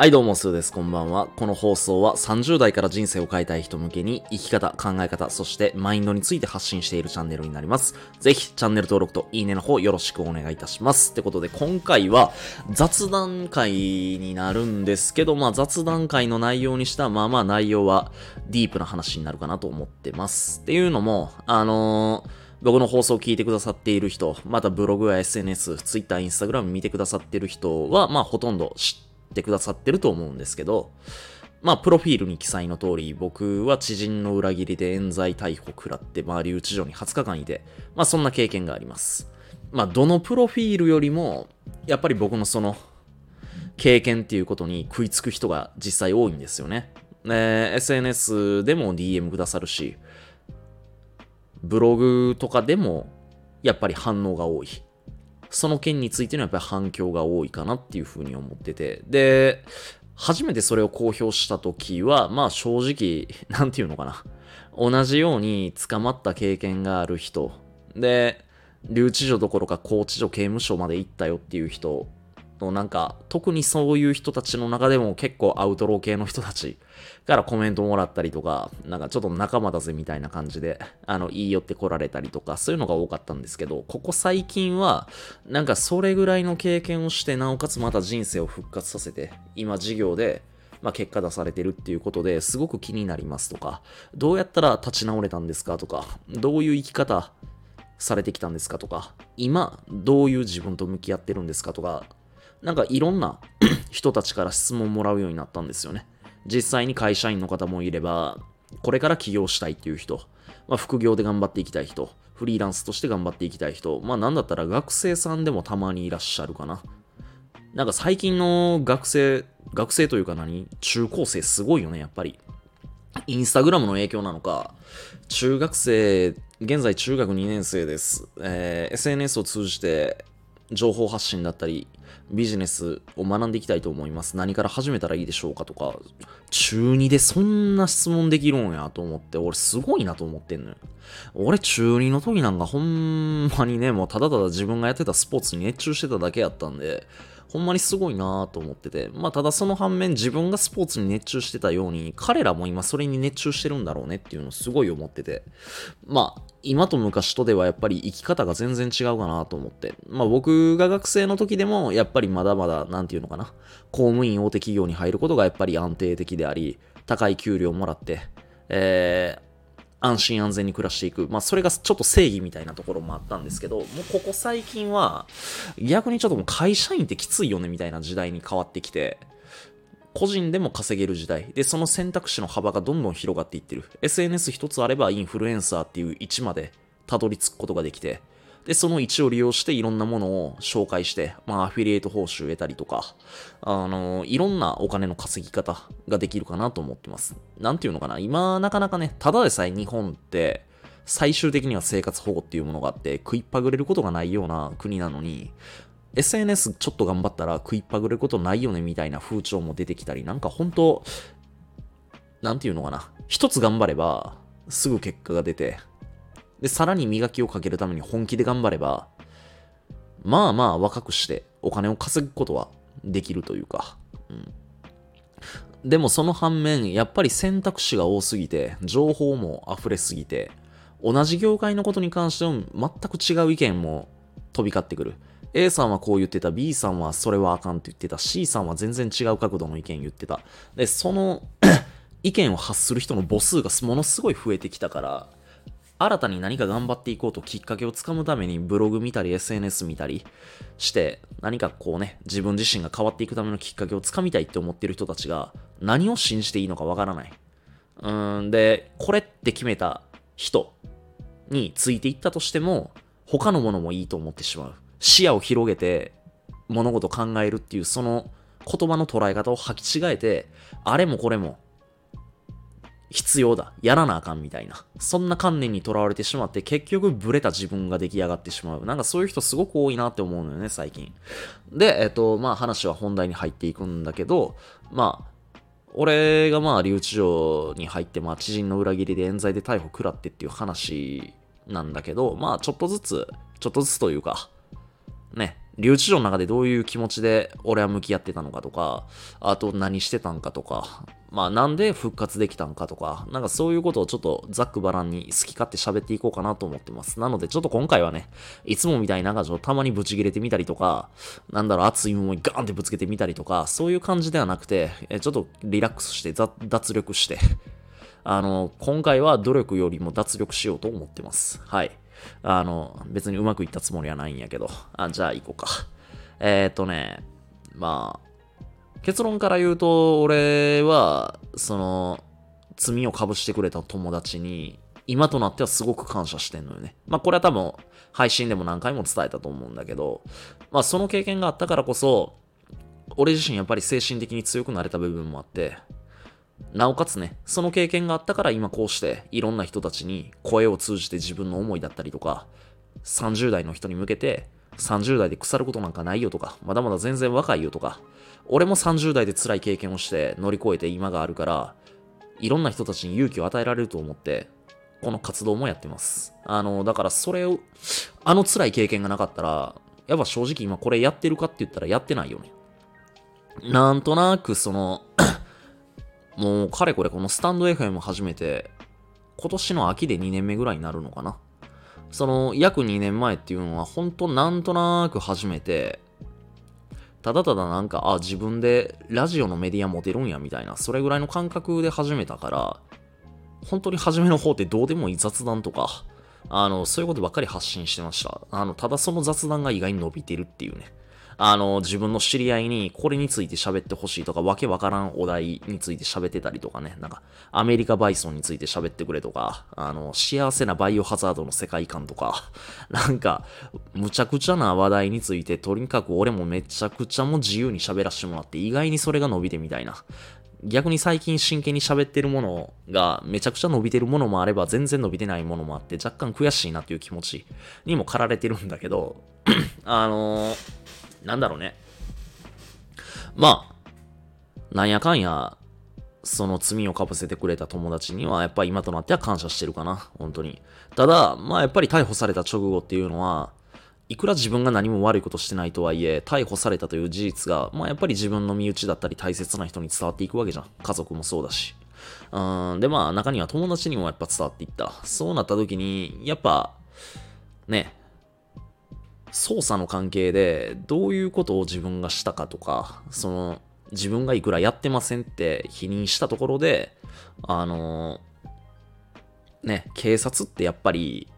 はいどうも、スーです。こんばんは。この放送は30代から人生を変えたい人向けに生き方、考え方、そしてマインドについて発信しているチャンネルになります。ぜひ、チャンネル登録といいねの方よろしくお願いいたします。ってことで、今回は雑談会になるんですけど、まあ雑談会の内容にしたまあまあ内容はディープな話になるかなと思ってます。っていうのも、あのー僕の放送を聞いてくださっている人、またブログや SNS、Twitter、Instagram 見てくださっている人は、まあほとんど知ってくださってると思うんですけど、まあ、プロフィールに記載の通り、僕は知人の裏切りで冤罪逮捕食らって、まあ、留置所に20日間いて、まあ、そんな経験があります。まあ、どのプロフィールよりも、やっぱり僕のその、経験っていうことに食いつく人が実際多いんですよね。え SNS でも DM くださるし、ブログとかでも、やっぱり反応が多い。その件についてのやっぱり反響が多いかなっていうふうに思ってて。で、初めてそれを公表した時は、まあ正直、なんていうのかな。同じように捕まった経験がある人、で、留置所どころか拘置所刑務所まで行ったよっていう人のなんか、特にそういう人たちの中でも結構アウトロー系の人たちからコメントもらったりとか、なんかちょっと仲間だぜみたいな感じで、あの、言い寄ってこられたりとか、そういうのが多かったんですけど、ここ最近は、なんかそれぐらいの経験をして、なおかつまた人生を復活させて、今授業で、まあ、結果出されてるっていうことですごく気になりますとか、どうやったら立ち直れたんですかとか、どういう生き方されてきたんですかとか、今どういう自分と向き合ってるんですかとか、なんかいろんな 人たちから質問もらうようになったんですよね。実際に会社員の方もいれば、これから起業したいっていう人、まあ、副業で頑張っていきたい人、フリーランスとして頑張っていきたい人、まあなんだったら学生さんでもたまにいらっしゃるかな。なんか最近の学生、学生というか何？中高生すごいよね、やっぱり。インスタグラムの影響なのか、中学生、現在中学2年生です。えー、SNS を通じて情報発信だったり、ビジネスを学んでいきたいと思います。何から始めたらいいでしょうかとか、中2でそんな質問できるんやと思って、俺すごいなと思ってんのよ。俺中2の時なんかほんまにね、もうただただ自分がやってたスポーツに熱中してただけやったんで、ほんまにすごいなと思ってて、まあただその反面自分がスポーツに熱中してたように、彼らも今それに熱中してるんだろうねっていうのをすごい思ってて、まあ今と昔とではやっぱり生き方が全然違うかなと思って、まあ僕が学生の時でもやっぱりまだまだ、なんていうのかな、公務員大手企業に入ることがやっぱり安定的であり、高い給料もらって、えー、安心安全に暮らしていく。まあ、それがちょっと正義みたいなところもあったんですけど、もうここ最近は、逆にちょっともう会社員ってきついよねみたいな時代に変わってきて、個人でも稼げる時代。で、その選択肢の幅がどんどん広がっていってる。SNS 一つあればインフルエンサーっていう位置までたどり着くことができて、で、その位置を利用していろんなものを紹介して、まあ、アフィリエイト報酬得たりとか、あの、いろんなお金の稼ぎ方ができるかなと思ってます。なんていうのかな、今、なかなかね、ただでさえ日本って、最終的には生活保護っていうものがあって、食いっぱぐれることがないような国なのに、SNS ちょっと頑張ったら食いっぱぐれることないよねみたいな風潮も出てきたり、なんか本当なんていうのかな？一つ頑張れば、すぐ結果が出て、で、さらに磨きをかけるために本気で頑張れば、まあまあ若くしてお金を稼ぐことはできるというか、うん。でもその反面、やっぱり選択肢が多すぎて、情報も溢れすぎて、同じ業界のことに関しても全く違う意見も飛び交ってくる。A さんはこう言ってた、B さんはそれはあかんって言ってた、C さんは全然違う角度の意見言ってた。で、その 意見を発する人の母数がものすごい増えてきたから、新たに何か頑張っていこうときっかけをつかむためにブログ見たり SNS 見たりして何かこうね自分自身が変わっていくためのきっかけをつかみたいって思ってる人たちが何を信じていいのかわからない。うんで、これって決めた人についていったとしても他のものもいいと思ってしまう。視野を広げて物事を考えるっていうその言葉の捉え方を履き違えてあれもこれも必要だ。やらなあかんみたいな。そんな観念にとらわれてしまって、結局ブレた自分が出来上がってしまう。なんかそういう人すごく多いなって思うのよね、最近。で、えっと、まあ話は本題に入っていくんだけど、まあ、俺がまあ留置場に入って、まあ知人の裏切りで冤罪で逮捕食らってっていう話なんだけど、まあちょっとずつ、ちょっとずつというか、留置所の中でどういう気持ちで俺は向き合ってたのかとか、あと何してたんかとか、まあなんで復活できたんかとか、なんかそういうことをちょっとざっくばらんに好き勝手喋っていこうかなと思ってます。なのでちょっと今回はね、いつもみたいな感じたまにブチ切れてみたりとか、なんだろう、熱いものにガーンってぶつけてみたりとか、そういう感じではなくて、ちょっとリラックスして脱力して、あの、今回は努力よりも脱力しようと思ってます。はい。あの、別にうまくいったつもりはないんやけど。あ、じゃあ行こうか。えー、っとね、まあ、結論から言うと、俺は、その、罪をかぶしてくれた友達に、今となってはすごく感謝してんのよね。まあこれは多分配信でも何回も伝えたと思うんだけど、まあその経験があったからこそ、俺自身やっぱり精神的に強くなれた部分もあって、なおかつね、その経験があったから今こうしていろんな人たちに声を通じて自分の思いだったりとか、30代の人に向けて30代で腐ることなんかないよとか、まだまだ全然若いよとか、俺も30代で辛い経験をして乗り越えて今があるから、いろんな人たちに勇気を与えられると思って、この活動もやってます。あの、だからそれを、あの辛い経験がなかったら、やっぱ正直今これやってるかって言ったらやってないよね。なんとなくそのもうかれこれこのスタンド FM 始めて、今年の秋で2年目ぐらいになるのかな。その約2年前っていうのは本当なんとなく始めて、ただただなんか、あ、自分でラジオのメディア持てるんやみたいな、それぐらいの感覚で始めたから、本当に初めの方ってどうでもいい雑談とか、あの、そういうことばっかり発信してました。あの、ただその雑談が意外に伸びてるっていうね。あの、自分の知り合いにこれについて喋ってほしいとか、わけわからんお題について喋ってたりとかね、なんか、アメリカバイソンについて喋ってくれとか、あの、幸せなバイオハザードの世界観とか、なんか、むちゃくちゃな話題について、とにかく俺もめちゃくちゃも自由に喋らせてもらって、意外にそれが伸びてみたいな。逆に最近真剣に喋ってるものがめちゃくちゃ伸びてるものもあれば全然伸びてないものもあって若干悔しいなっていう気持ちにも駆られてるんだけど あのーなんだろうね。まあ、なんやかんや、その罪をかぶせてくれた友達には、やっぱり今となっては感謝してるかな、本当に。ただ、まあやっぱり逮捕された直後っていうのは、いくら自分が何も悪いことしてないとはいえ、逮捕されたという事実が、まあやっぱり自分の身内だったり大切な人に伝わっていくわけじゃん。家族もそうだし。うん、でまあ中には友達にもやっぱ伝わっていった。そうなった時に、やっぱ、ね、捜査の関係でどういうことを自分がしたかとか、その自分がいくらやってませんって否認したところで、あのね、警察ってやっぱり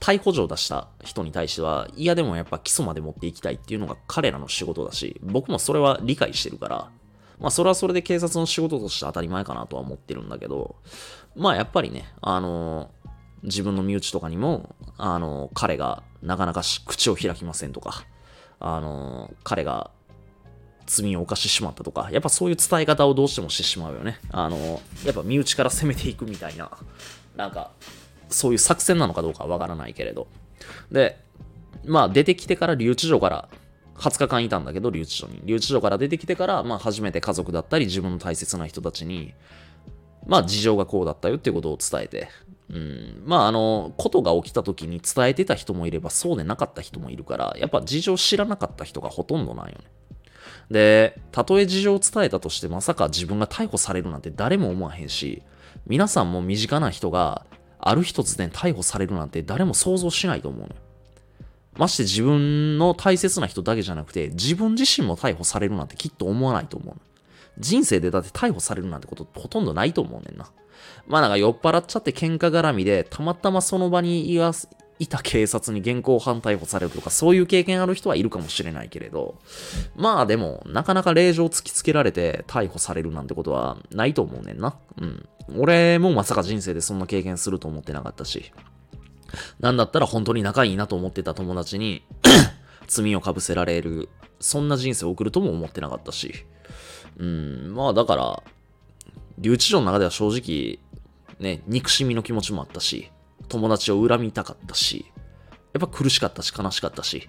逮捕状を出した人に対しては、嫌でもやっぱ起訴まで持っていきたいっていうのが彼らの仕事だし、僕もそれは理解してるから、まあそれはそれで警察の仕事として当たり前かなとは思ってるんだけど、まあやっぱりね、あの自分の身内とかにも、あの、彼がなかなか口を開きませんとか、あの、彼が罪を犯してしまったとか、やっぱそういう伝え方をどうしてもしてしまうよね。あの、やっぱ身内から攻めていくみたいな、なんか、そういう作戦なのかどうかわからないけれど。で、まあ出てきてから留置所から20日間いたんだけど、留置所に。留置所から出てきてから、まあ初めて家族だったり自分の大切な人たちに、まあ事情がこうだったよっていうことを伝えて、うん、まああの、ことが起きた時に伝えてた人もいればそうでなかった人もいるから、やっぱ事情知らなかった人がほとんどなんよね。で、たとえ事情を伝えたとしてまさか自分が逮捕されるなんて誰も思わへんし、皆さんも身近な人がある日突然逮捕されるなんて誰も想像しないと思うのよ。まして自分の大切な人だけじゃなくて、自分自身も逮捕されるなんてきっと思わないと思うの。人生でだって逮捕されるなんてことほとんどないと思うねんな。まあなんか酔っ払っちゃって喧嘩絡みで、たまたまその場にいいた警察に現行犯逮捕されるとか、そういう経験ある人はいるかもしれないけれど、まあでも、なかなか令状突きつけられて逮捕されるなんてことはないと思うねんな。うん。俺もまさか人生でそんな経験すると思ってなかったし、なんだったら本当に仲いいなと思ってた友達に 罪をかぶせられる、そんな人生を送るとも思ってなかったし、うん、まあだから、留置所の中では正直、ね、憎しみの気持ちもあったし、友達を恨みたかったし、やっぱ苦しかったし悲しかったし、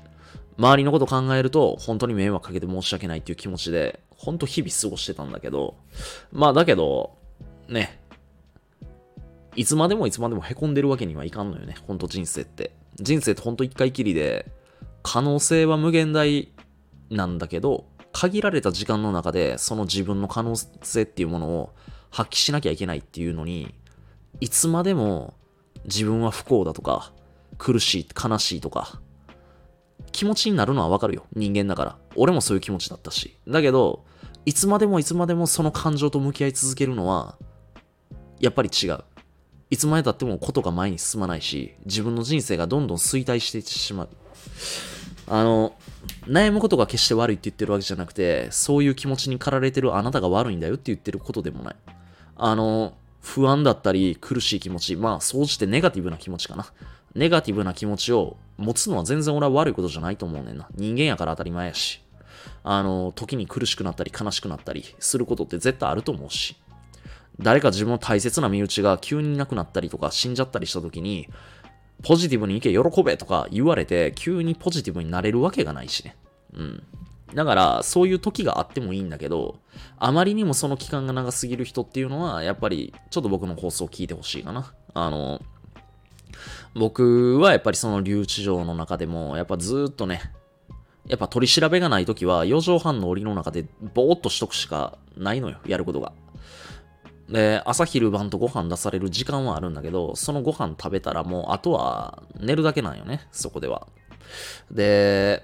周りのこと考えると本当に迷惑かけて申し訳ないっていう気持ちで、本当日々過ごしてたんだけど、まあだけど、ね、いつまでもいつまでも凹んでるわけにはいかんのよね、ほんと人生って。人生ってほんと一回きりで、可能性は無限大なんだけど、限られた時間の中でその自分の可能性っていうものを発揮しなきゃいけないっていうのに、いつまでも自分は不幸だとか、苦しい、悲しいとか、気持ちになるのはわかるよ。人間だから。俺もそういう気持ちだったし。だけど、いつまでもいつまでもその感情と向き合い続けるのは、やっぱり違う。いつまでたってもことが前に進まないし、自分の人生がどんどん衰退していってしまう。あの、悩むことが決して悪いって言ってるわけじゃなくて、そういう気持ちに駆られてるあなたが悪いんだよって言ってることでもない。あの、不安だったり苦しい気持ち、まあ、総じてネガティブな気持ちかな。ネガティブな気持ちを持つのは全然俺は悪いことじゃないと思うねんな。人間やから当たり前やし。あの、時に苦しくなったり悲しくなったりすることって絶対あると思うし。誰か自分の大切な身内が急にいなくなったりとか死んじゃったりした時に、ポジティブに行け、喜べとか言われて、急にポジティブになれるわけがないしね。うん。だから、そういう時があってもいいんだけど、あまりにもその期間が長すぎる人っていうのは、やっぱり、ちょっと僕の放送を聞いてほしいかな。あの、僕はやっぱりその留置場の中でも、やっぱずっとね、やっぱ取り調べがない時は、4畳半の檻の中でぼーっとしとくしかないのよ、やることが。で、朝昼晩とご飯出される時間はあるんだけど、そのご飯食べたらもう、あとは寝るだけなんよね、そこでは。で、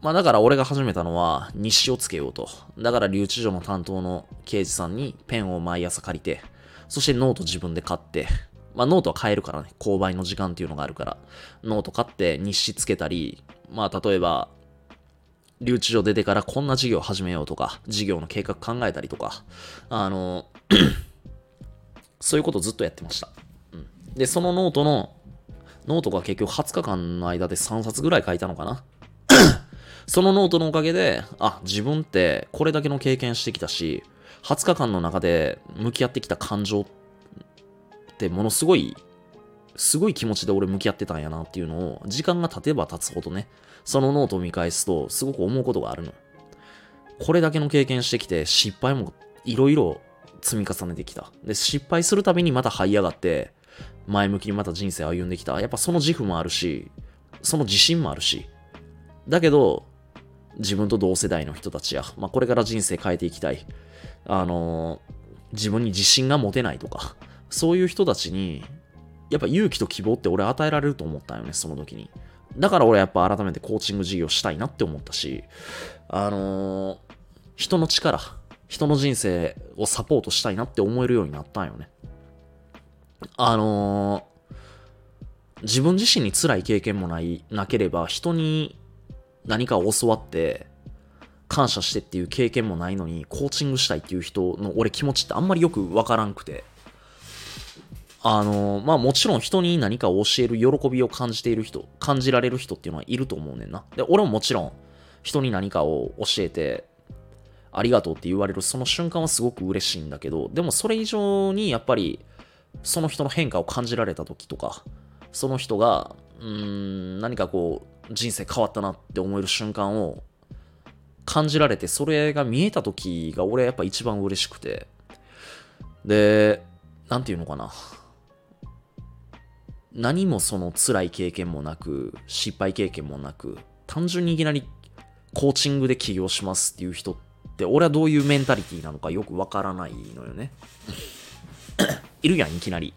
まあだから俺が始めたのは日誌をつけようと。だから留置所の担当の刑事さんにペンを毎朝借りて、そしてノート自分で買って、まあノートは買えるからね、購買の時間っていうのがあるから、ノート買って日誌つけたり、まあ例えば、留置所出てからこんな事業始めようとか、事業の計画考えたりとか、あの、そういうことずっとやってました。うん、で、そのノートの、ノートが結局20日間の間で3冊ぐらい書いたのかな。そのノートのおかげで、あ、自分ってこれだけの経験してきたし、20日間の中で向き合ってきた感情ってものすごい、すごい気持ちで俺向き合ってたんやなっていうのを、時間が経てば経つほどね、そのノートを見返すと、すごく思うことがあるの。これだけの経験してきて、失敗もいろいろ積み重ねてきた。で、失敗するたびにまた這い上がって、前向きにまた人生歩んできた。やっぱその自負もあるし、その自信もあるし。だけど、自分と同世代の人たちや、まあ、これから人生変えていきたい。あのー、自分に自信が持てないとか、そういう人たちに、やっぱ勇気と希望って俺与えられると思ったよね、その時に。だから俺やっぱ改めてコーチング事業したいなって思ったし、あのー、人の力、人の人生をサポートしたいなって思えるようになったんよね。あのー、自分自身に辛い経験もない、なければ人に何かを教わって感謝してっていう経験もないのにコーチングしたいっていう人の俺気持ちってあんまりよくわからんくて。あのまあもちろん人に何かを教える喜びを感じている人、感じられる人っていうのはいると思うねんな。で、俺ももちろん人に何かを教えてありがとうって言われるその瞬間はすごく嬉しいんだけど、でもそれ以上にやっぱりその人の変化を感じられた時とか、その人が、うーん、何かこう人生変わったなって思える瞬間を感じられて、それが見えた時が俺やっぱ一番嬉しくて、で、なんていうのかな。何もその辛い経験もなく、失敗経験もなく、単純にいきなりコーチングで起業しますっていう人って、俺はどういうメンタリティなのかよくわからないのよね。いるやん、いきなり。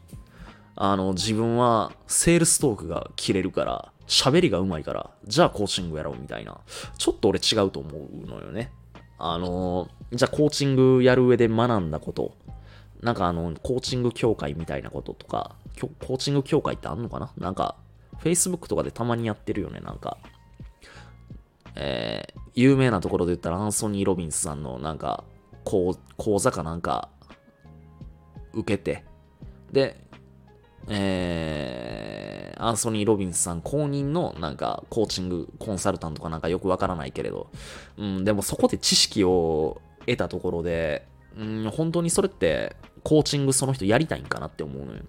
あの、自分はセールストークが切れるから、喋りがうまいから、じゃあコーチングやろうみたいな。ちょっと俺違うと思うのよね。あの、じゃあコーチングやる上で学んだこと。なんかあの、コーチング協会みたいなこととか、コーチング協会ってあんのかな？なんか、Facebook とかでたまにやってるよね、なんか。えー、有名なところで言ったらアンソニー・ロビンスさんのなんか、講座かなんか、受けて、で、えー、アンソニー・ロビンスさん公認のなんかコーチングコンサルタントかなんかよくわからないけれど、うん、でもそこで知識を得たところで、うん、本当にそれってコーチングその人やりたいんかなって思うのよ。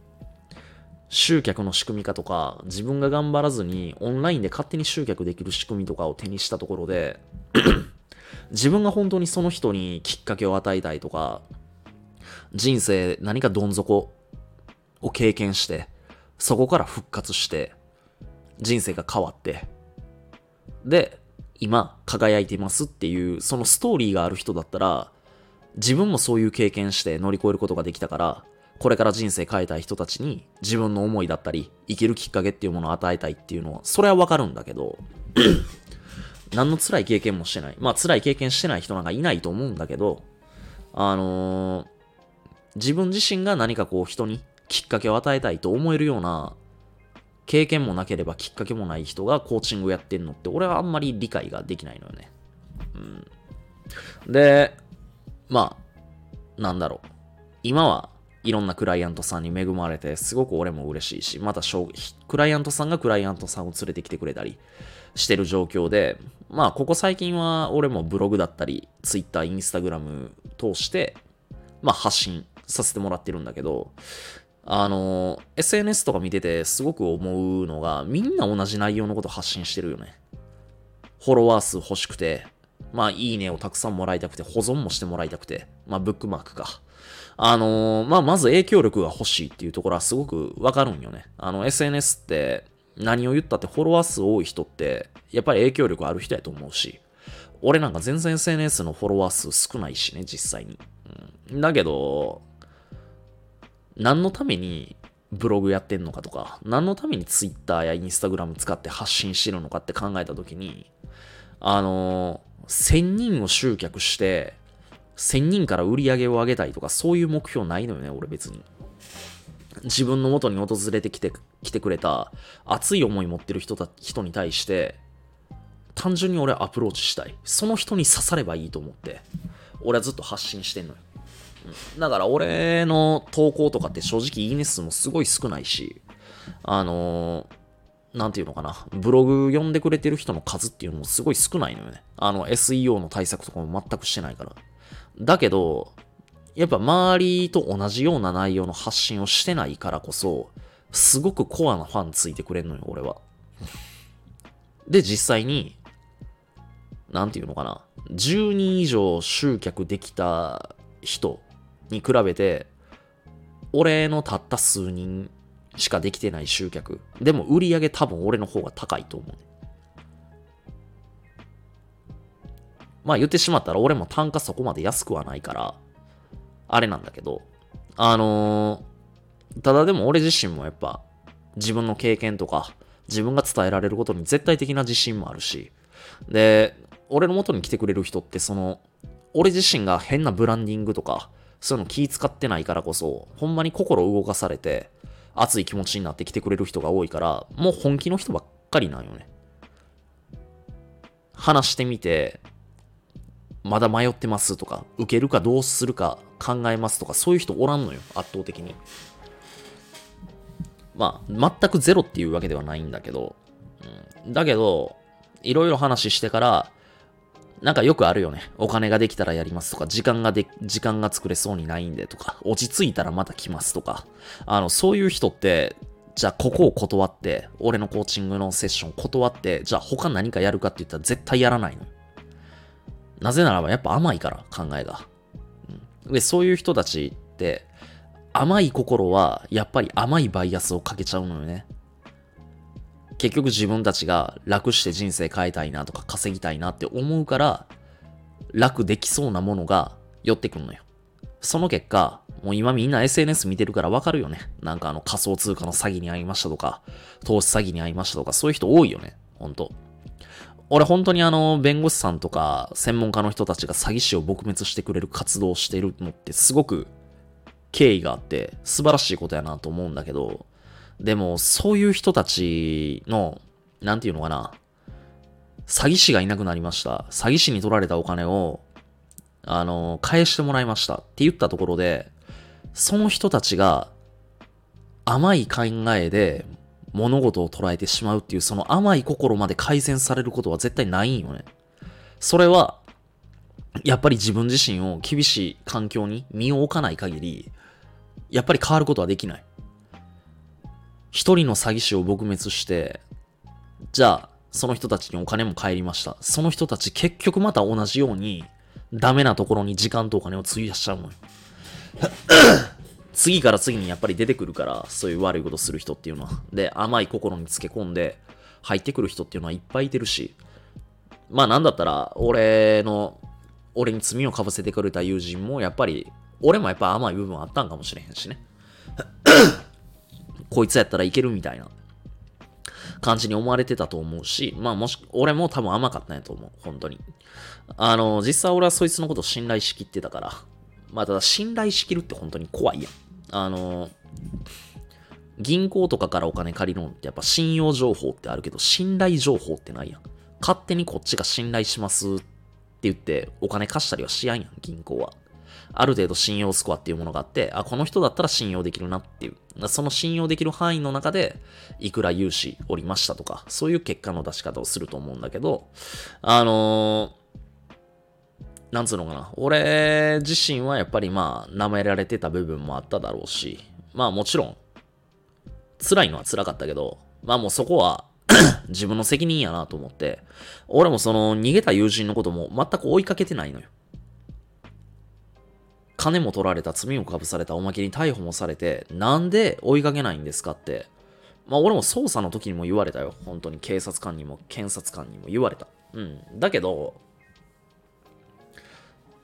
集客の仕組み化とか、自分が頑張らずにオンラインで勝手に集客できる仕組みとかを手にしたところで 自分が本当にその人にきっかけを与えたいとか、人生何かどん底を経験して、そこから復活して、人生が変わって、で、今、輝いてますっていう、そのストーリーがある人だったら、自分もそういう経験して乗り越えることができたから、これから人生変えたい人たちに自分の思いだったり、生きるきっかけっていうものを与えたいっていうのは、それはわかるんだけど、何の辛い経験もしてない。まあ辛い経験してない人なんかいないと思うんだけど、あのー、自分自身が何かこう人にきっかけを与えたいと思えるような経験もなければきっかけもない人がコーチングやってんのって俺はあんまり理解ができないのよね。うん。で、まあ、なんだろう。今はいろんなクライアントさんに恵まれてすごく俺も嬉しいし、またクライアントさんがクライアントさんを連れてきてくれたりしてる状況で、まあここ最近は俺もブログだったり、ツイッター、インスタグラム通して、まあ発信させてもらってるんだけど、あの、SNS とか見ててすごく思うのが、みんな同じ内容のこと発信してるよね。フォロワー数欲しくて、まあ、いいねをたくさんもらいたくて、保存もしてもらいたくて、まあ、ブックマークか。あのー、まあ、まず影響力が欲しいっていうところはすごくわかるんよね。あの、SNS って何を言ったってフォロワー数多い人って、やっぱり影響力ある人やと思うし、俺なんか全然 SNS のフォロワー数少ないしね、実際に。うん、だけど、何のためにブログやってんのかとか、何のために Twitter や Instagram 使って発信してるのかって考えたときに、あのー、1000人を集客して、1000人から売り上げを上げたいとか、そういう目標ないのよね、俺別に。自分の元に訪れてきて、来てくれた熱い思い持ってる人た人に対して、単純に俺アプローチしたい。その人に刺さればいいと思って、俺はずっと発信してんのよ。だから俺の投稿とかって正直いいね数もすごい少ないし、あのー、なんていうのかな、ブログ読んでくれてる人の数っていうのもすごい少ないのよね。あの SEO の対策とかも全くしてないから。だけど、やっぱ周りと同じような内容の発信をしてないからこそ、すごくコアなファンついてくれんのよ、俺は。で、実際に、なんていうのかな、10人以上集客できた人に比べて、俺のたった数人しかできてない集客。でも売り上げ多分俺の方が高いと思うまあ言ってしまったら俺も単価そこまで安くはないから、あれなんだけど、あのー、ただでも俺自身もやっぱ自分の経験とか自分が伝えられることに絶対的な自信もあるし、で、俺の元に来てくれる人ってその、俺自身が変なブランディングとか、そういうの気使ってないからこそ、ほんまに心動かされて、熱い気持ちになってきてくれる人が多いから、もう本気の人ばっかりなんよね。話してみて、まだ迷ってますとか、受けるかどうするか考えますとか、そういう人おらんのよ、圧倒的に。まあ、全くゼロっていうわけではないんだけど、うん、だけど、いろいろ話してから、なんかよくあるよね。お金ができたらやりますとか、時間がで、時間が作れそうにないんでとか、落ち着いたらまた来ますとか。あの、そういう人って、じゃあここを断って、俺のコーチングのセッション断って、じゃあ他何かやるかって言ったら絶対やらないの。なぜならばやっぱ甘いから、考えが。うん、で、そういう人たちって、甘い心はやっぱり甘いバイアスをかけちゃうのよね。結局自分たちが楽して人生変えたいなとか稼ぎたいなって思うから、楽できそうなものが寄ってくんのよ。その結果、もう今みんな SNS 見てるからわかるよね。なんかあの仮想通貨の詐欺に遭いましたとか、投資詐欺に遭いましたとか、そういう人多いよね。ほんと。俺本当にあの、弁護士さんとか専門家の人たちが詐欺師を撲滅してくれる活動をしてるのってすごく敬意があって素晴らしいことやなと思うんだけど、でも、そういう人たちの、なんていうのかな、詐欺師がいなくなりました。詐欺師に取られたお金を、あの、返してもらいましたって言ったところで、その人たちが甘い考えで物事を捉えてしまうっていう、その甘い心まで改善されることは絶対ないんよね。それは、やっぱり自分自身を厳しい環境に身を置かない限り、やっぱり変わることはできない。一人の詐欺師を撲滅して、じゃあ、その人たちにお金も帰りました。その人たち結局また同じように、ダメなところに時間とお金を費やしちゃうのよ。次から次にやっぱり出てくるから、そういう悪いことする人っていうのは。で、甘い心につけ込んで、入ってくる人っていうのはいっぱいいてるし、まあなんだったら、俺の、俺に罪をかぶせてくれた友人も、やっぱり、俺もやっぱ甘い部分あったんかもしれへんしね。こいつやったらいけるみたいな感じに思われてたと思うし、まあもし、俺も多分甘かったんやと思う。本当に。あの、実際俺はそいつのことを信頼しきってたから。まあただ信頼しきるって本当に怖いやん。あの、銀行とかからお金借りるのってやっぱ信用情報ってあるけど、信頼情報ってないやん。勝手にこっちが信頼しますって言ってお金貸したりはしやんやん、銀行は。ある程度信用スコアっていうものがあって、あ、この人だったら信用できるなっていう。その信用できる範囲の中で、いくら融資おりましたとか、そういう結果の出し方をすると思うんだけど、あのー、なんつうのかな。俺自身はやっぱりまあ、舐められてた部分もあっただろうし、まあもちろん、辛いのは辛かったけど、まあもうそこは 自分の責任やなと思って、俺もその逃げた友人のことも全く追いかけてないのよ。金も取られた罪をかぶされたおまけに逮捕もされて、なんで追いかけないんですかって。まあ俺も捜査の時にも言われたよ。本当に警察官にも検察官にも言われた。うん。だけど、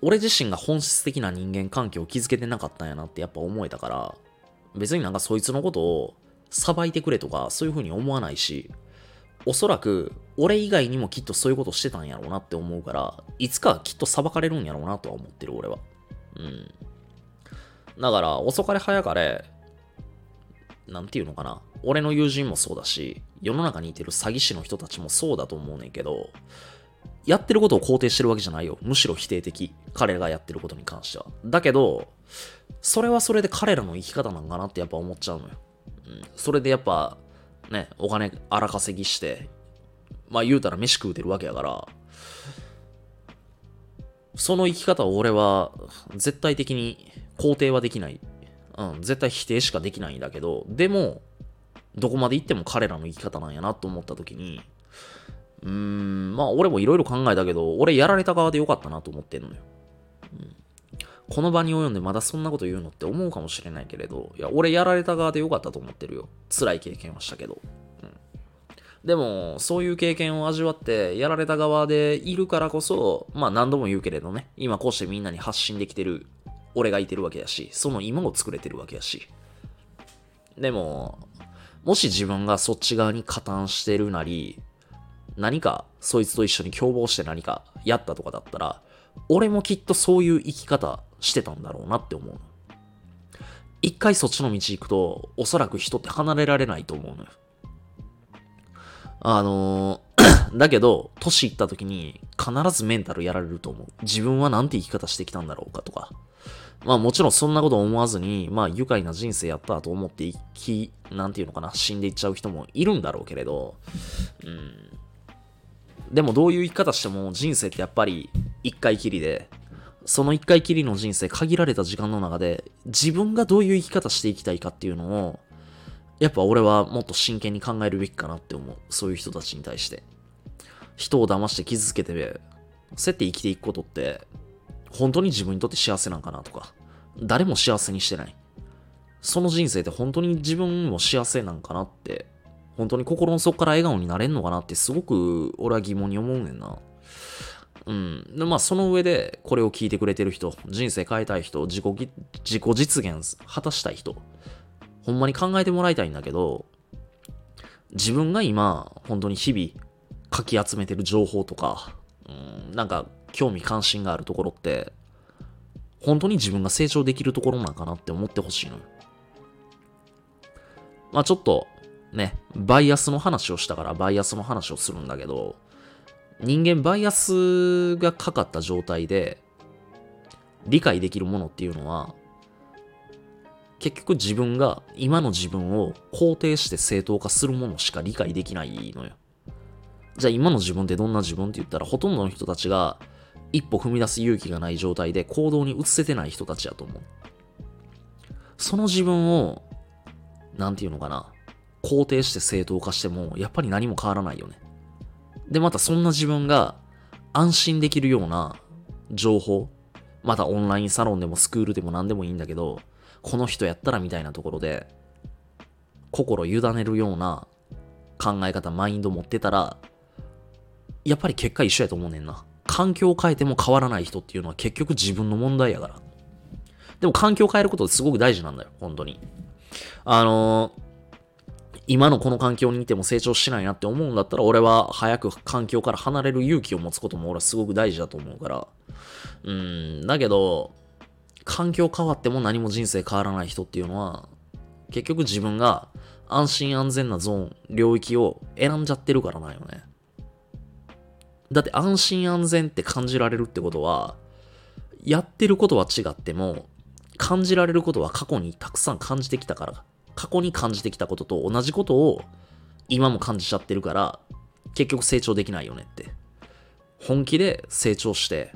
俺自身が本質的な人間関係を築けてなかったんやなってやっぱ思えたから、別になんかそいつのことを裁いてくれとかそういう風に思わないし、おそらく俺以外にもきっとそういうことしてたんやろうなって思うから、いつかきっと裁かれるんやろうなとは思ってる俺は。うん。だから、遅かれ早かれ、なんていうのかな。俺の友人もそうだし、世の中にいてる詐欺師の人たちもそうだと思うねんけど、やってることを肯定してるわけじゃないよ。むしろ否定的。彼らがやってることに関しては。だけど、それはそれで彼らの生き方なんかなってやっぱ思っちゃうのよ。うん。それでやっぱ、ね、お金荒稼ぎして、まあ言うたら飯食うてるわけやから、その生き方を俺は絶対的に肯定はできない。うん、絶対否定しかできないんだけど、でも、どこまで行っても彼らの生き方なんやなと思った時に、うーん、まあ俺もいろいろ考えたけど、俺やられた側でよかったなと思ってんのよ。うん、この場に及んでまだそんなこと言うのって思うかもしれないけれど、いや、俺やられた側でよかったと思ってるよ。辛い経験はしたけど。でも、そういう経験を味わって、やられた側でいるからこそ、まあ何度も言うけれどね、今こうしてみんなに発信できてる俺がいてるわけやし、その今を作れてるわけやし。でも、もし自分がそっち側に加担してるなり、何かそいつと一緒に共謀して何かやったとかだったら、俺もきっとそういう生き方してたんだろうなって思うの。一回そっちの道行くと、おそらく人って離れられないと思うのよ。あのー、だけど、年いった時に必ずメンタルやられると思う。自分はなんて生き方してきたんだろうかとか。まあもちろんそんなこと思わずに、まあ愉快な人生やったと思って生き、なんていうのかな、死んでいっちゃう人もいるんだろうけれど、うん。でもどういう生き方しても人生ってやっぱり一回きりで、その一回きりの人生限られた時間の中で自分がどういう生き方していきたいかっていうのをやっぱ俺はもっと真剣に考えるべきかなって思う。そういう人たちに対して。人を騙して傷つけて、そうやって生きていくことって、本当に自分にとって幸せなんかなとか、誰も幸せにしてない。その人生って本当に自分も幸せなんかなって、本当に心の底から笑顔になれんのかなってすごく俺は疑問に思うねんな。うん。で、まあその上でこれを聞いてくれてる人、人生変えたい人、自己、自己実現果たしたい人、ほんまに考えてもらいたいんだけど、自分が今、本当に日々、かき集めてる情報とか、うん、なんか、興味関心があるところって、本当に自分が成長できるところなんかなって思ってほしいの。まあちょっと、ね、バイアスの話をしたからバイアスの話をするんだけど、人間バイアスがかかった状態で理解できるものっていうのは結局自分が今の自分を肯定して正当化するものしか理解できないのよ。じゃあ今の自分ってどんな自分って言ったらほとんどの人たちが一歩踏み出す勇気がない状態で行動に移せてない人たちやと思う。その自分を、なんていうのかな、肯定して正当化してもやっぱり何も変わらないよね。で、またそんな自分が安心できるような情報、またオンラインサロンでもスクールでも何でもいいんだけど、この人やったらみたいなところで、心委ねるような考え方、マインド持ってたら、やっぱり結果一緒やと思うねんな。環境を変えても変わらない人っていうのは結局自分の問題やから。でも環境を変えることってすごく大事なんだよ、本当に。あのー今のこの環境にいても成長しないなって思うんだったら、俺は早く環境から離れる勇気を持つことも俺はすごく大事だと思うから。うん、だけど、環境変わっても何も人生変わらない人っていうのは、結局自分が安心安全なゾーン、領域を選んじゃってるからなんよね。だって安心安全って感じられるってことは、やってることは違っても、感じられることは過去にたくさん感じてきたから過去に感じてきたことと同じことを今も感じちゃってるから、結局成長できないよねって。本気で成長して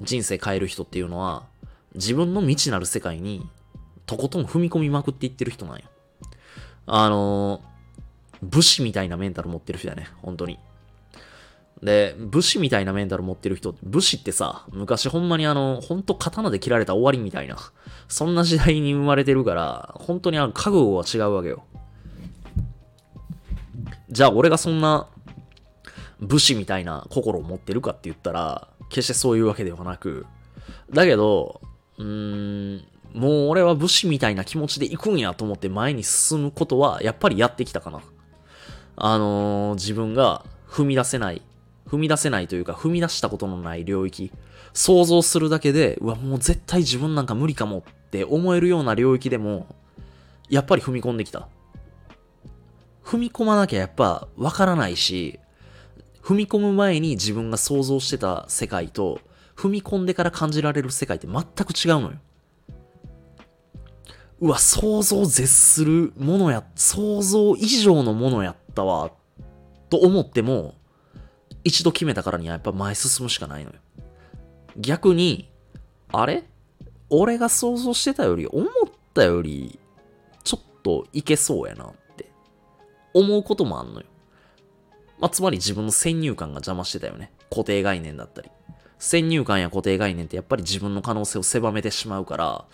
人生変える人っていうのは、自分の未知なる世界にとことん踏み込みまくっていってる人なんよ。あの武士みたいなメンタル持ってる人だね、本当に。で、武士みたいなメンタル持ってる人、武士ってさ、昔ほんまにあの、ほんと刀で切られた終わりみたいな、そんな時代に生まれてるから、本当にあの、覚悟は違うわけよ。じゃあ俺がそんな、武士みたいな心を持ってるかって言ったら、決してそういうわけではなく、だけど、うーん、もう俺は武士みたいな気持ちで行くんやと思って前に進むことは、やっぱりやってきたかな。あのー、自分が踏み出せない踏み出せないというか、踏み出したことのない領域、想像するだけで、うわ、もう絶対自分なんか無理かもって思えるような領域でも、やっぱり踏み込んできた。踏み込まなきゃやっぱわからないし、踏み込む前に自分が想像してた世界と、踏み込んでから感じられる世界って全く違うのよ。うわ、想像絶するものや、想像以上のものやったわ、と思っても、一度決めたからにはやっぱ前進むしかないのよ。逆に、あれ？俺が想像してたより、思ったより、ちょっといけそうやなって思うこともあんのよ。まあ、つまり自分の先入観が邪魔してたよね。固定概念だったり。先入観や固定概念ってやっぱり自分の可能性を狭めてしまうから、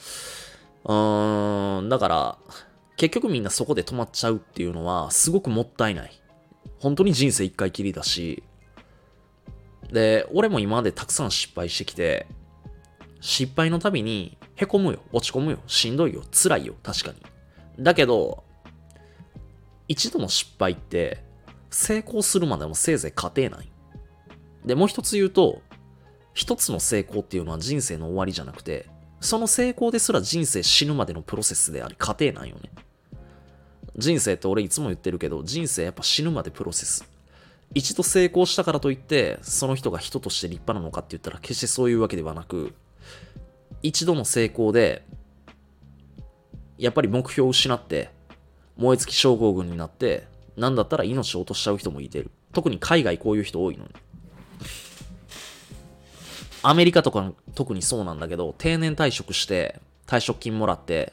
うーん、だから、結局みんなそこで止まっちゃうっていうのはすごくもったいない。本当に人生一回きりだし、で、俺も今までたくさん失敗してきて、失敗のたびに凹むよ、落ち込むよ、しんどいよ、辛いよ、確かに。だけど、一度の失敗って成功するまでもせいぜい過程ない。で、もう一つ言うと、一つの成功っていうのは人生の終わりじゃなくて、その成功ですら人生死ぬまでのプロセスであり、過程なんよね。人生って俺いつも言ってるけど、人生やっぱ死ぬまでプロセス。一度成功したからといって、その人が人として立派なのかって言ったら決してそういうわけではなく、一度の成功で、やっぱり目標を失って、燃え尽き症候群になって、なんだったら命を落としちゃう人もいてる。特に海外こういう人多いのに。アメリカとか特にそうなんだけど、定年退職して退職金もらって、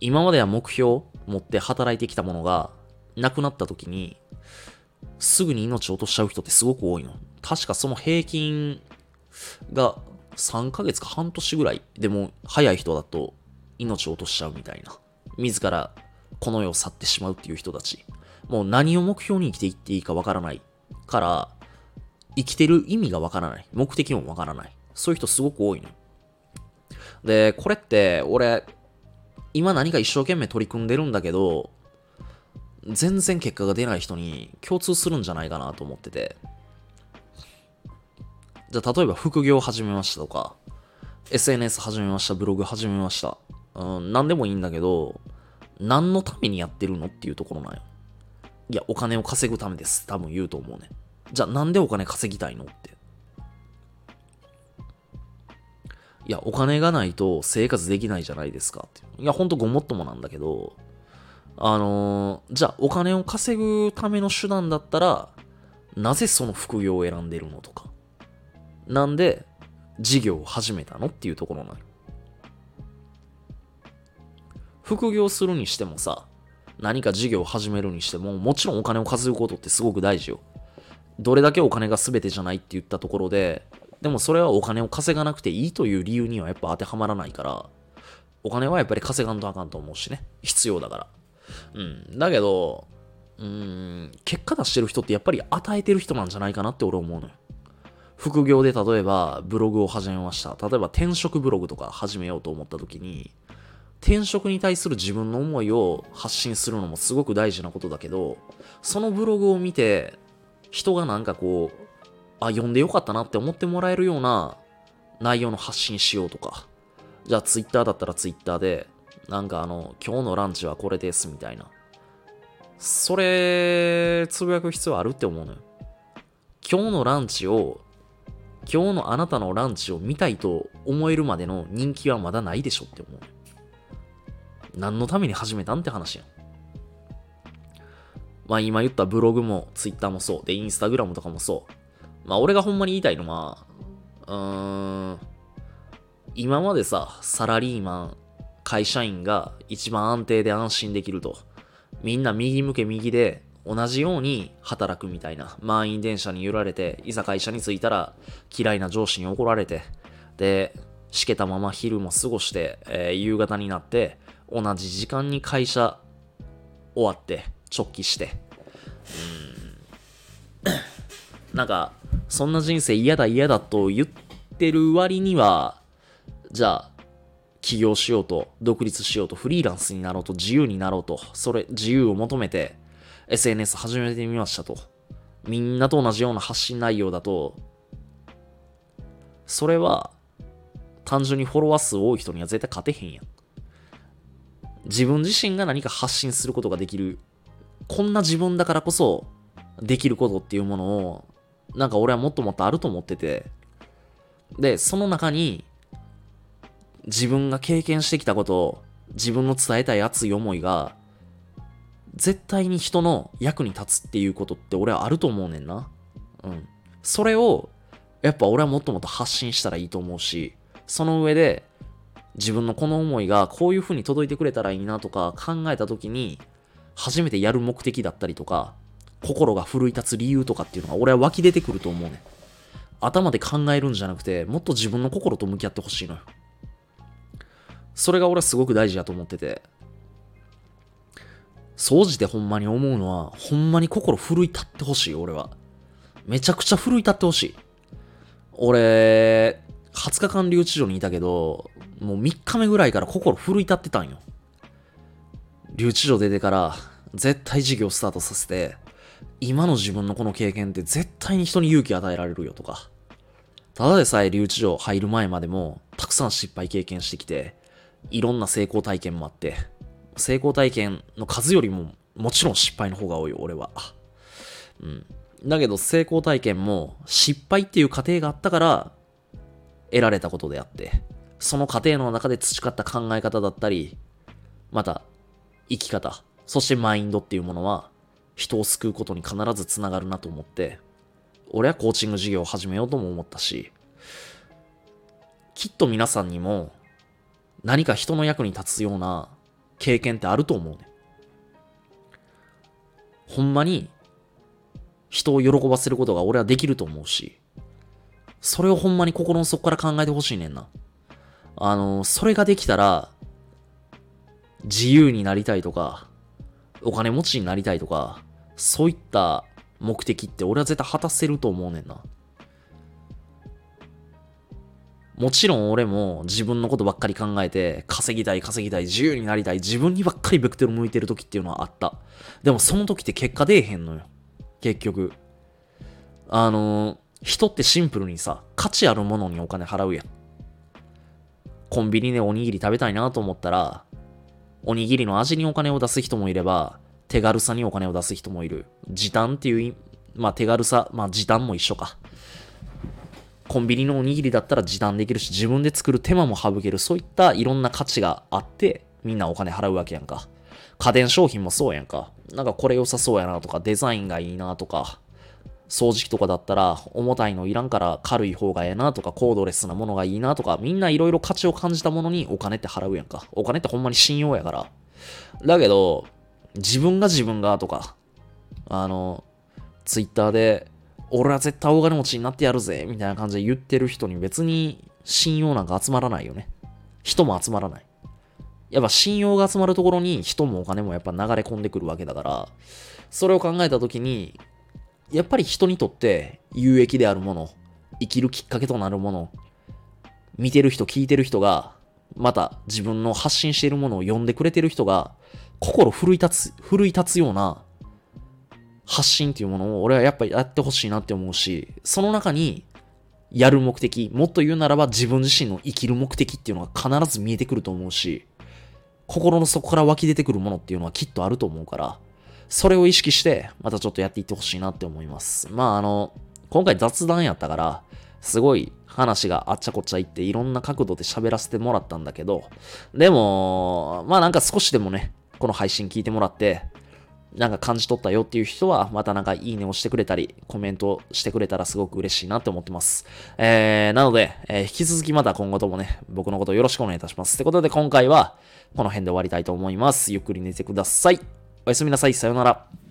今までは目標持って働いてきたものがなくなった時に、すぐに命を落としちゃう人ってすごく多いの。確かその平均が3ヶ月か半年ぐらいでも早い人だと命を落としちゃうみたいな。自らこの世を去ってしまうっていう人たち。もう何を目標に生きていっていいかわからないから、生きてる意味がわからない。目的もわからない。そういう人すごく多いの。で、これって俺、今何か一生懸命取り組んでるんだけど、全然結果が出ない人に共通するんじゃないかなと思ってて。じゃあ、例えば副業始めましたとか、SNS 始めました、ブログ始めました。うん、何でもいいんだけど、何のためにやってるのっていうところなんよ。いや、お金を稼ぐためです。多分言うと思うね。じゃあ、なんでお金稼ぎたいのって。いや、お金がないと生活できないじゃないですかって。いや、ほんとごもっともなんだけど、あのー、じゃあお金を稼ぐための手段だったら、なぜその副業を選んでるのとか。なんで事業を始めたのっていうところなの。副業するにしてもさ、何か事業を始めるにしても、もちろんお金を稼ぐことってすごく大事よ。どれだけお金が全てじゃないって言ったところで、でもそれはお金を稼がなくていいという理由にはやっぱ当てはまらないから、お金はやっぱり稼がんとあかんと思うしね。必要だから。うん。だけど、うーん、結果出してる人ってやっぱり与えてる人なんじゃないかなって俺思うのよ。副業で例えばブログを始めました。例えば転職ブログとか始めようと思った時に、転職に対する自分の思いを発信するのもすごく大事なことだけど、そのブログを見て、人がなんかこう、あ、読んでよかったなって思ってもらえるような内容の発信しようとか。じゃあツイッターだったらツイッターで、なんかあの、今日のランチはこれですみたいな。それ、つぶやく必要あるって思うのよ。今日のランチを今日のあなたのランチを見たいと思えるまでの人気はまだないでしょって思う。何のために始めたんって話やん。まあ今言ったブログもツイッターもそう。で、インスタグラムとかもそう。まあ俺がほんまに言いたいのは、うーん、今までさ、サラリーマン、会社員が一番安定で安心できると。みんな右向け右で同じように働くみたいな。満員電車に揺られて、いざ会社に着いたら嫌いな上司に怒られて、で、しけたまま昼も過ごして、えー、夕方になって、同じ時間に会社終わって、直帰して。うん。なんか、そんな人生嫌だ嫌だと言ってる割には、じゃあ、起業しようと、独立しようと、フリーランスになろうと、自由になろうと、それ、自由を求めて、SNS 始めてみましたと。みんなと同じような発信内容だと、それは、単純にフォロワー数多い人には絶対勝てへんやん。自分自身が何か発信することができる。こんな自分だからこそ、できることっていうものを、なんか俺はもっともっとあると思ってて。で、その中に、自分が経験してきたことを、自分の伝えたい熱い思いが、絶対に人の役に立つっていうことって俺はあると思うねんな。うん。それを、やっぱ俺はもっともっと発信したらいいと思うし、その上で、自分のこの思いがこういう風に届いてくれたらいいなとか考えた時に、初めてやる目的だったりとか、心が奮い立つ理由とかっていうのが俺は湧き出てくると思うねん。頭で考えるんじゃなくて、もっと自分の心と向き合ってほしいのよ。それが俺はすごく大事だと思ってて、総じてほんまに思うのは、ほんまに心奮い立ってほしい、俺は。めちゃくちゃ奮い立ってほしい。俺、20日間留置所にいたけど、もう3日目ぐらいから心奮い立ってたんよ。留置所出てから、絶対事業スタートさせて、今の自分のこの経験って絶対に人に勇気与えられるよとか。ただでさえ留置所入る前までも、たくさん失敗経験してきて、いろんな成功体験もあって、成功体験の数よりももちろん失敗の方が多いよ、俺は。うん。だけど成功体験も失敗っていう過程があったから得られたことであって、その過程の中で培った考え方だったり、また生き方、そしてマインドっていうものは人を救うことに必ずつながるなと思って、俺はコーチング事業を始めようとも思ったし、きっと皆さんにも何か人の役に立つような経験ってあると思うね。ほんまに人を喜ばせることが俺はできると思うし、それをほんまに心の底から考えてほしいねんな。あの、それができたら、自由になりたいとか、お金持ちになりたいとか、そういった目的って俺は絶対果たせると思うねんな。もちろん俺も自分のことばっかり考えて、稼ぎたい、稼ぎたい、自由になりたい、自分にばっかりベクトル向いてる時っていうのはあった。でもその時って結果出えへんのよ。結局。あの、人ってシンプルにさ、価値あるものにお金払うやん。コンビニでおにぎり食べたいなと思ったら、おにぎりの味にお金を出す人もいれば、手軽さにお金を出す人もいる。時短っていう、まあ手軽さ、まあ時短も一緒か。コンビニのおにぎりだったら時短できるし、自分で作る手間も省ける。そういったいろんな価値があって、みんなお金払うわけやんか。家電商品もそうやんか。なんかこれ良さそうやなとか、デザインがいいなとか、掃除機とかだったら重たいのいらんから軽い方がええなとか、コードレスなものがいいなとか、みんないろいろ価値を感じたものにお金って払うやんか。お金ってほんまに信用やから。だけど、自分が自分がとか、あの、ツイッターで俺は絶対大金持ちになってやるぜ、みたいな感じで言ってる人に別に信用なんか集まらないよね。人も集まらない。やっぱ信用が集まるところに人もお金もやっぱ流れ込んでくるわけだから、それを考えたときに、やっぱり人にとって有益であるもの、生きるきっかけとなるもの、見てる人、聞いてる人が、また自分の発信しているものを読んでくれてる人が、心奮い立つ、奮い立つような発信っていうものを俺はやっぱりやってほしいなって思うし、その中にやる目的、もっと言うならば自分自身の生きる目的っていうのが必ず見えてくると思うし、心の底から湧き出てくるものっていうのはきっとあると思うから、それを意識して、またちょっとやっていってほしいなって思います。まああの、今回雑談やったから、すごい話があっちゃこっちゃいっていろんな角度で喋らせてもらったんだけど、でも、まあなんか少しでもね、この配信聞いてもらって、なんか感じ取ったよっていう人は、またなんかいいねをしてくれたり、コメントしてくれたらすごく嬉しいなって思ってます。えー、なので、えー、引き続きまた今後ともね、僕のことよろしくお願いいたします。ってことで今回は、この辺で終わりたいと思います。ゆっくり寝てください。おやすみなさい。さようなら。